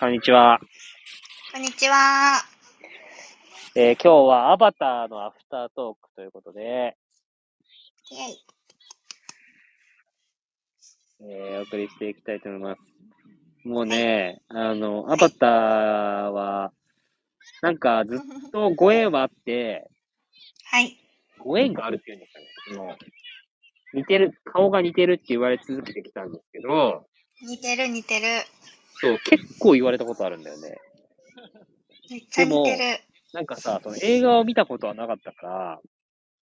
こんにちは。こんにちは。えー今日はアバターのアフタートークということで、イェイ。えーお送りしていきたいと思います。もうね、あの、アバターは、なんかずっとご縁はあって、はい。ご縁があるっていうんですかね。その似てる、顔が似てるって言われ続けてきたんですけど、似てる似てる。そう、結構言われたことあるんだよね。めっちゃ似てる。なんかさ、その映画を見たことはなかったから、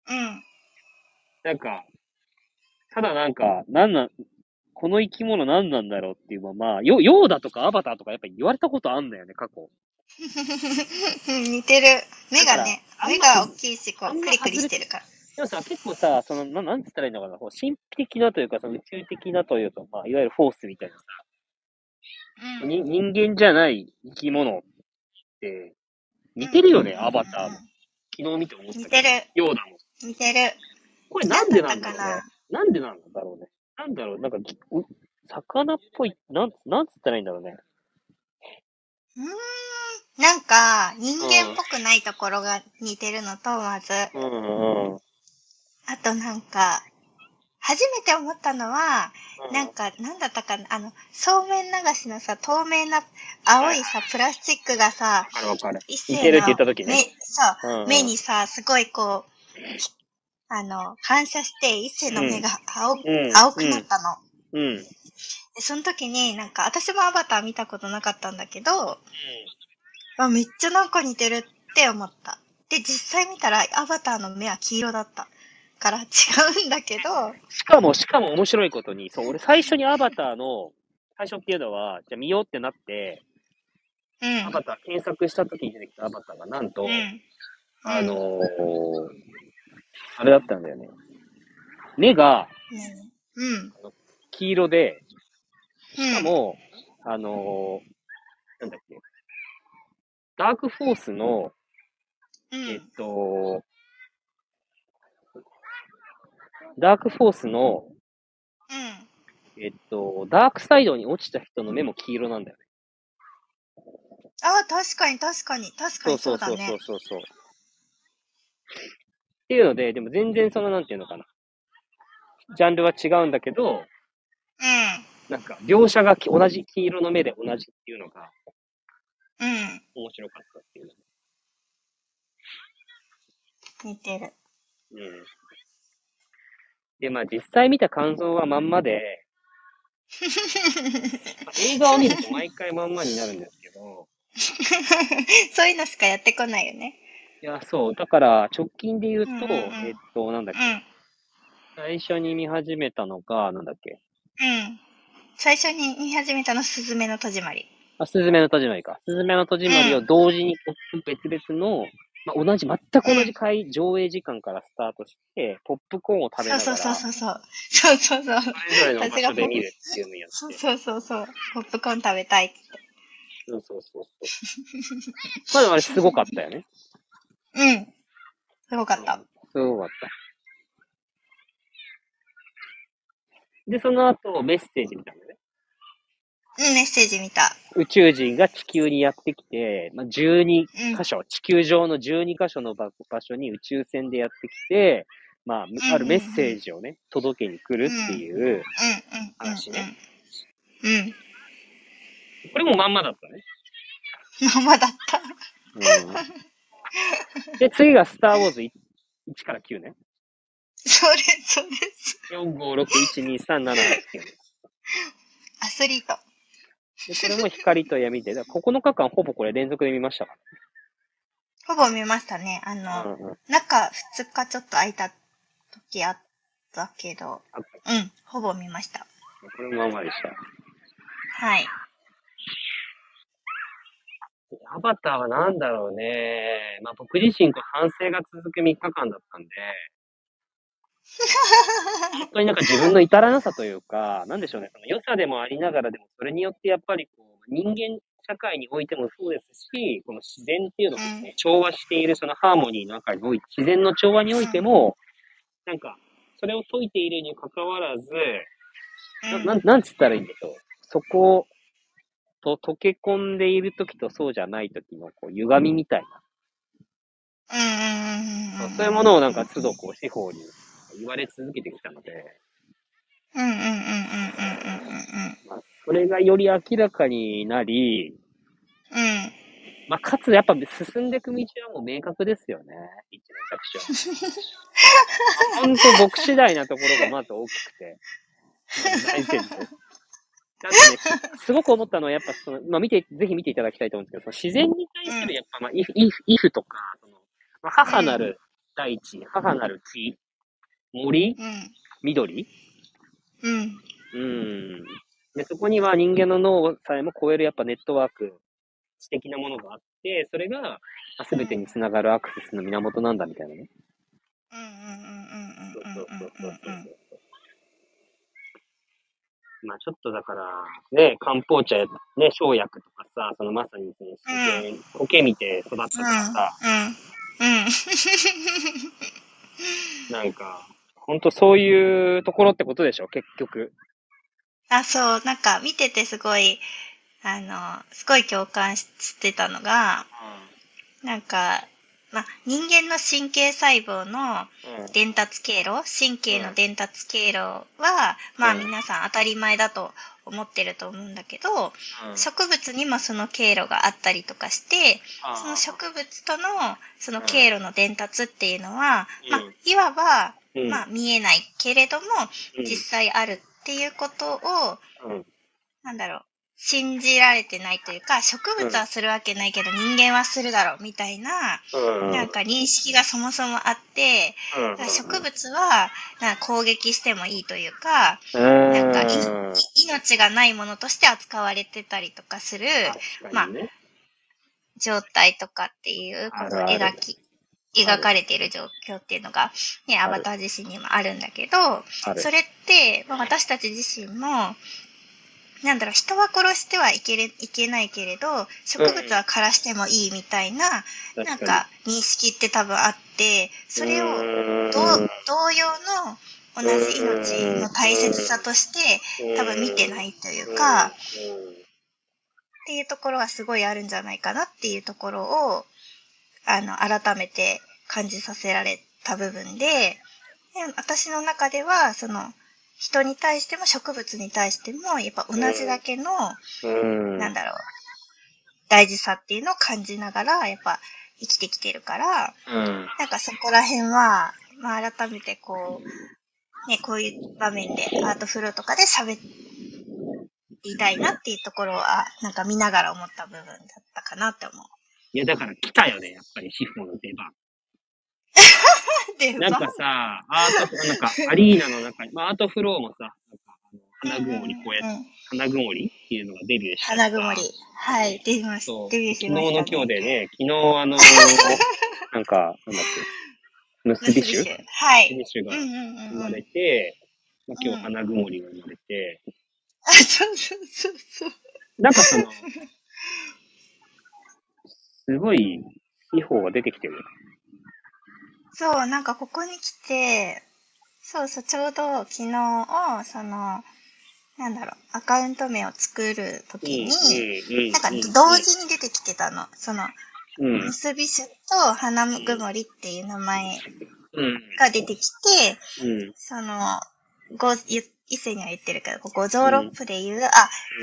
うん。なんか、ただなんか、なんなん、この生き物何なんだろうっていうまま、ヨヨーダとかアバターとかやっぱ言われたことあんだよね、過去。似てる。目がね目が大きいし、こう、クリクリしてるから。でもさ、結構さ、その、ななんつったらいいのかな、こう神秘的なというか、その宇宙的なというか、まあ、いわゆるフォースみたいなさ、うん。に人間じゃない生き物って、似てるよね、うんアバターも。昨日見て思った。似てる。ヨーダも。似てる。これなんでなんだろうね。なんでなんだろうね。なんだろう、なんか魚っぽい、なんつ、なんつったらいいんだろうね。うーん。なんか、人間っぽくないところが似てるのと、まず。うんうん。あとなんか、初めて思ったのは、なんか、なんだったかな、あの、そうめん流しのさ、透明な青いさ、プラスチックがさ。一斉似てるって言った時ね目、そう、うんうん目にさ、すごいこう、あの、反射して、一世の目が青,、うん青くなったの。うん。うん。で、その時になんか、私もアバター見たことなかったんだけど、あめっちゃなんか似てるって思った。で、実際見たら、アバターの目は黄色だった。から違うんだけど、しかも、しかも面白いことに、そう、俺最初にアバターの、最初っていうのは、じゃあ見ようってなって、うん。アバター検索した時に出てきたアバターが、なんと、うん。あのー、あれだったんだよね。目がうん。うん。黄色で、うん。しかも、あのー、なんだっけ、ダークフォースの、うん、えっと、ダークフォースの、うん。えっと、ダークサイドに落ちた人の目も黄色なんだよね。あ、確かに確かに。確かにそうそそう。そうそうそうそう。っていうので、でも全然その、なんていうのかな。ジャンルは違うんだけど、うん。なんか、描写がき同じ黄色の目で同じっていうのがうん。面白かったっていう。似てる。うん。で、まあ実際見た感想はまんまで、まあ映画を見ると毎回まんまになるんですけど、そういうのしかやってこないよね。いや、そう、だから直近で言うと、うんうんうんえっと、なんだっけ、うん。最初に見始めたのが、なんだっけ、うん。最初に見始めたの、すずめの戸締まり。あ、すずめの戸締まりか。すずめの戸締まりを同時に別々の、まあ、同じ、全く同じ回、上映時間からスタートして、ポップコーンを食べながら、そうそうそうそうそう。そうそうそう。それぞれの場所で見るっていうのをやって。そうそうそうそう。ポップコーン食べたいって。そうそうそうそう。まああれすごかったよね。うん。すごかった。すごかった。で、その後、メッセージみたいメッセージ見た。宇宙人が地球にやってきて、まあ、12うん。箇所、地球上の12箇所の場場所に宇宙船でやってきて、まあ、あるメッセージをね、届けに来るっていう、うん、うん、話ねうん。うん。これもまんまだったね。ままだった。うん、で、次がスター・ウォーズ1から9ね。それ、そうです。4、5、6、1、2、3、7、8、9ね。アスリート。で、これも光と闇で、だから9日間ほぼこれ連続で見ましたかほぼ見ましたね。あら。の、うんうん。中2日ちょっと空いた時あったけど、あうん、ほぼ見ました。これもまんまでした。はい。アバターはなんだろうね。まあ僕自身こう反省が続く3日間だったんで、本当になんか自分の至らなさというか、なんでしょうね、その良さでもありながらでも、それによってやっぱりこう、人間社会においてもそうですし、この自然っていうのがね、うん。調和しているそのハーモニーの中において、自然の調和においても、なんか、それを解いているにもかかわらず、なうん。なん、なんつったらいいんでしょう。そこと溶け込んでいる時とそうじゃない時のこう歪みみたいな、うんそういうものをなんか都度こう司法に言われ続けてきたので、うんうんうんうんうんうんうんまあ、それがより明らかになり、うん。うん。まあ、かつやっぱ進んでいく道はもう明確ですよね。一年着手は。本当僕次第なところがまず大きくて。大前提。だってね、すごく思ったのは、やっぱその、まあ見て、ぜひ見ていただきたいと思うんですけど、その自然に対する、やっぱ、まあ、イフ、イフ、イフとか、その、まあ、母なる大地、母なる地、森、うん。緑？うん。うん。で、そこには人間の脳さえも超えるやっぱネットワーク、知的なものがあって、それが、まあ、全てにつながるアクセスの源なんだみたいなね。うんうんうんうんそうそうそううんうんう。まあちょっとだから、ね、漢方茶や、ね、生薬とかさ、そのまさにその自然、苔見て育ったとかさ、うん。うん。なんか、ほんとそういうところってことでしょ、結局。あ、そう、なんか見ててすごい、あの、すごい共感ししてたのが、なんか、まあ、人間の神経細胞のうん。伝達経路、神経の伝達経路は、まあうん皆さん当たり前だと思ってると思うんだけど、うん。植物にもその経路があったりとかして、その植物とのその経路の伝達っていうのは、うんまあ、いわば、うん。まあ見えないけれども、うん。実際あるっていうことを、うん。なんだろう、信じられてないというか、植物はするわけないけど人間はするだろうみたいな、うん。なんか認識がそもそもあって、うん、だから植物はなんか攻撃してもいいというか、うん、なんか命がないものとして扱われてたりとかする確かにね。状態とかっていう、この描き、描かれている状況っていうのが、ね、アバター自身にもあるんだけど。それって、まあ私たち自身も、なんだろう、人は殺してはいけれいけないけれど、植物は枯らしてもいいみたいな、なんか認識って多分あって、それをを同同様の同じ命の大切さとして多分見てないというか、っていうところはすごいあるんじゃないかなっていうところを、あの、改めて感じさせられた部分で、で私の中では、その、人に対しても植物に対しても、やっぱ同じだけの、うん、なんだろう、大事さっていうのを感じながら、やっぱ生きてきてるから、うん。なんかそこら辺は、まあ改めてこう、ね、こういう場面でアートフローとかで喋りたいなっていうところは、なんか見ながら思った部分だったかなって思う。いや、だから来たよね、やっぱり司法の出番。でなんかさ、アート、なんかアリーナの中に、まあアートフローもさ、なんかあの花曇り、こうやって、花曇りっていうのがデビューして。花曇り。はい、デビューしそう。デビューし昨日ました、の今日でね、昨日あのー なんか、なんだっけ、結び種結はい。び種がうんうんうんうん生まれ。て、まあ、今うん日花曇りが生まれて、あ、そうそうそうそう。なんかその、すごい、司法が出てきてるよ。そう、なんかここに来て、そうそう、ちょうど昨日、その、なんだろう、アカウント名を作るときに、うんなんか同時に出てきてたの。その、うん、結び種と花曇りっていう名前うん、が出てきて、うん、その、ご、ゆ伊勢には言ってるけど、ここ、ゾーロップで言う、あ、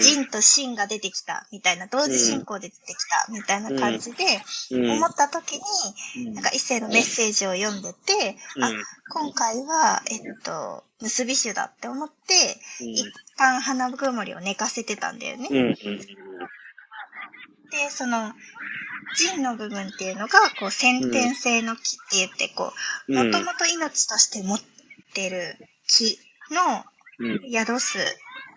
ジンとシンが出てきた、みたいな、同時進行で出てきた、みたいな感じで、うん、思った時に、うん、なんか伊勢のメッセージを読んでて、あ、今回は、えっと、結び種だって思って、一旦花曇りを寝かせてたんだよね。うん、うん、で、その、腎の部分っていうのが、こう、先天性の木って言って、こう、うん、もともと命として持ってる木のうん、宿す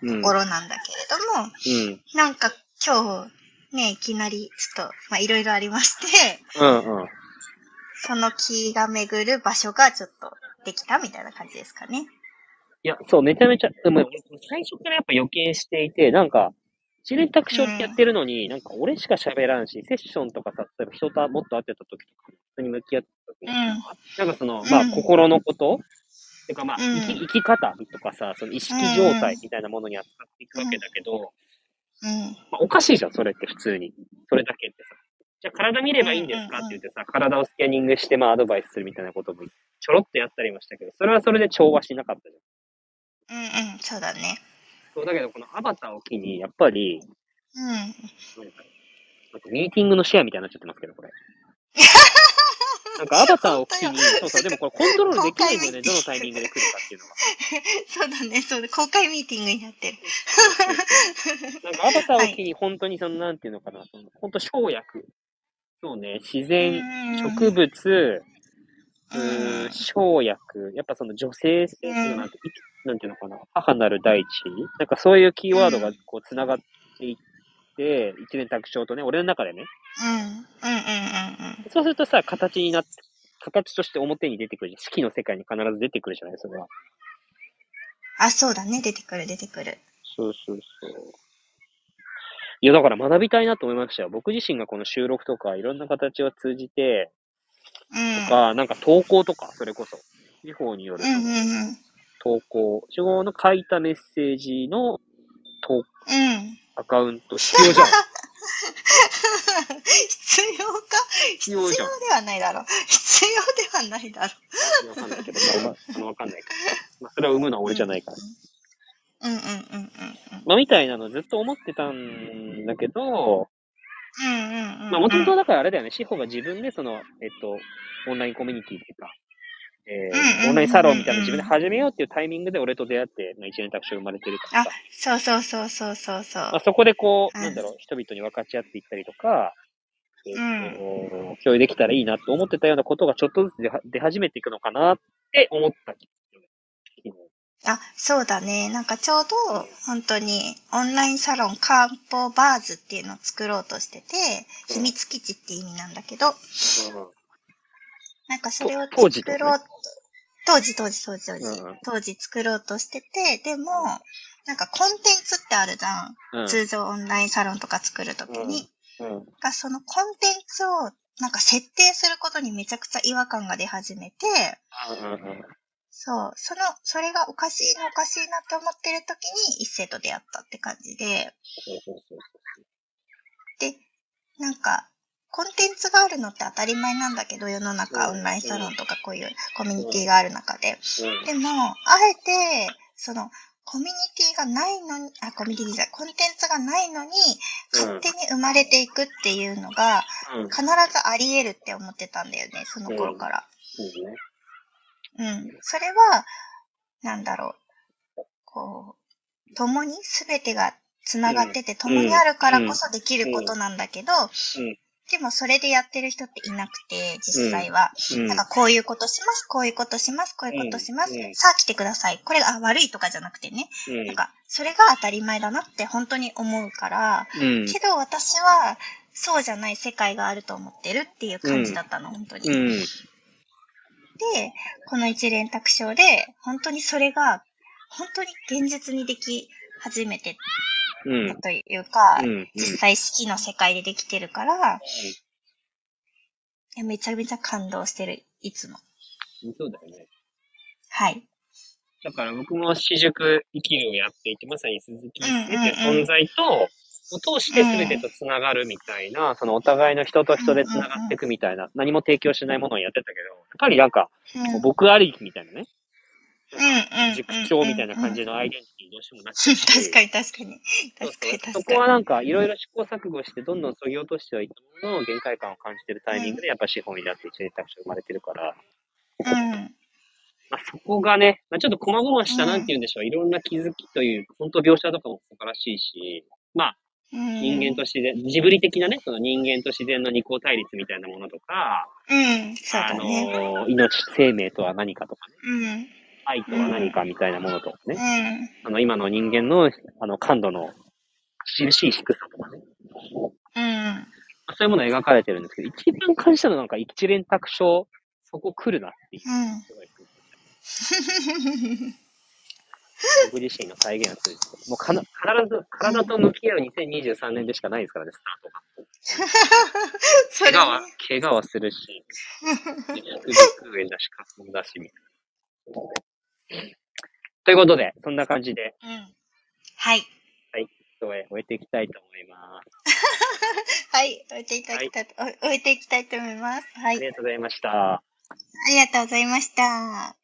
うん、ところなんだけれども、うん、なんか今日、ね、いきなり、ちょっと、まあ、いろいろありまして、うん、うん。その木が巡る場所がちょっとできたみたいな感じですかね。いや、そう、めちゃめちゃ、でも、最初からやっぱ予見していて、なんか、一連卓章ってやってるのに、なんか俺しか喋らんし、セッションとかさ、例えば人ともっと会ってた時とか、普通に向き合ってた時に、うん。なんかその、まあ、うん心のこと、てかまあ、うん生き、生き方とかさ、その意識状態みたいなものに扱っていくわけだけど、うん。まあ、おかしいじゃん、それって普通に。それだけってさ。じゃあ体見ればいいんですか？って言ってさ、体をスキャニングして、まあアドバイスするみたいなこともちょろっとやったりもしたけど、それはそれで調和しなかったじゃん。うんうん、そうだね。そうだけど、このアバターを機に、やっぱり、うん。なんかミーティングのシェアみたいになっちゃってますけど、これ。なんかアバターを機に、そうそう、でもこれコントロールできないんだよね、どのタイミングで来るかっていうのが。そうだね、そうだ、公開ミーティングになってる。なんかアバターを機に本当にその、なんていうのかな、その本当生薬。そうね、自然、植物、うーん、生薬、やっぱその女性性っていうのなん。て、いなんていうのかな、母なる大地。なんかそういうキーワードがこう繋がっていって、一連卓上とね、俺の中でね、うん。うんうんうんうん。そうするとさ、形になって、形として表に出てくるじゃん。四季の世界に必ず出てくるじゃない、それは。あ、そうだね、出てくる出てくる。そうそうそう。いや、だから学びたいなと思いましたよ。僕自身がこの収録とか、いろんな形を通じて、うん。とか、なんか投稿とか、それこそ。地方によるうんうんうん。投稿。地方の書いたメッセージの投うん。アカウント必要じゃん。必要か？必要じゃん。ではないだろう。必要ではないだろう。わかんないけど、まあ、まあ、わかんないから。まあ、それを生むのは俺じゃないから。うんうんうんうんまあ、みたいなのずっと思ってたんだけど、うん。うんうんうん。まあ、もともとだからあれだよね、志保が自分でその、えっと、オンラインコミュニティっていうか、えー、オンラインサロンみたいなの自分で始めようっていうタイミングで俺と出会って、まあ、一年卓集生まれてるからあさ、、そうそうそうそうそうそう。まあ、そこでこう、うんなんだろう、人々に分かち合っていったりとか、えっと、うん共有できたらいいなと思ってたようなことがちょっとずつ出始めていくのかなって思った。あ、そうだね。なんかちょうど、本当に、オンラインサロン、漢方バーズっていうのを作ろうとしてて、うん秘密基地って意味なんだけど、うんなんかそれを作ろうと、当時、当時、当時、当時。うんうん、当時作ろうとしてて、でも、なんかコンテンツってあるじゃん。うん。通常オンラインサロンとか作るときに。うん。がそのコンテンツをなんか設定することにめちゃくちゃ違和感が出始めて、うんうんそう、その、それがおかしいなおかしいなって思ってる時に一斉と出会ったって感じで、で、なんか、コンテンツがあるのって当たり前なんだけど、世の中うん。オンラインサロンとかこういうコミュニティがある中で。でも、あえて、その、コミュニティがないのに、あ、コミュニティじゃない、コンテンツがないのに、勝手に生まれていくっていうのが。必ずあり得るって思ってたんだよね、その頃から。そうん。それは、なんだろう。こう、共に全てが繋がってて、共にあるからこそできることなんだけど、うんでもそれでやってる人っていなくて、実際は。うん。なんかこういうことします、こういうことします、こういうことします。うんうんさあ来てください。これがあ悪いとかじゃなくてね。うんなんか、それが当たり前だなって本当に思うから、うん。けど私は、そうじゃない世界があると思ってるっていう感じだったの、本当に。うん。で、この一連卓章で、本当にそれが、本当に現実にでき始めてというか、うん。実際式の世界でできてるから、めちゃめちゃ感動してる、いつも。そうだよね。はい。だから僕も私塾生きるをやっていて、まさに鈴木ってうんうんうん存在と、を通して全てと繋がるみたいな、そのお互いの人と人で繋がっていくみたいな、何も提供しないものをやってたけど、やっぱりなんか、うん僕ありきみたいなね、うんうん。塾長みたいな感じのアイデンティティどうしてもなっちゃう確かに確かに。確かに確かに。こはなんか、いろいろ試行錯誤して、どんどん削ぎ落としてはいったものの、限界感を感じてるタイミングで、やっぱ資本になって一年卓生まれてるから、うん。まあ、そこがね、まあ、ちょっと細々した、なんて言うんでしょう、いろんな気づきという、本当描写とかも素晴らしいし、まあ、人間と自然、ジブリ的なね、その人間と自然の二項対立みたいなものとか、うん、そうだね。の、命、生命とは何かとかね、うん。愛とは何かみたいなものとかね、うん。あの、今の人間の、あの、感度の、著しい低さとかね、うん。そういうものが描かれてるんですけど、一番感じたのはなんか一連卓章、そこ来るなっていう。うん。僕自身の再現を通じて、もうかな必ず体と向き合う2023年でしかないですからね、スタートが。怪我はね、怪我はするし、副鼻腔炎だし、花粉だし、みたいな。ということで、そんな感じで、うん。はい。トへ終えていきたいと思います。はい、終えていただきたいと、お終えていきたいと思います。はい。ありがとうございました。ありがとうございました。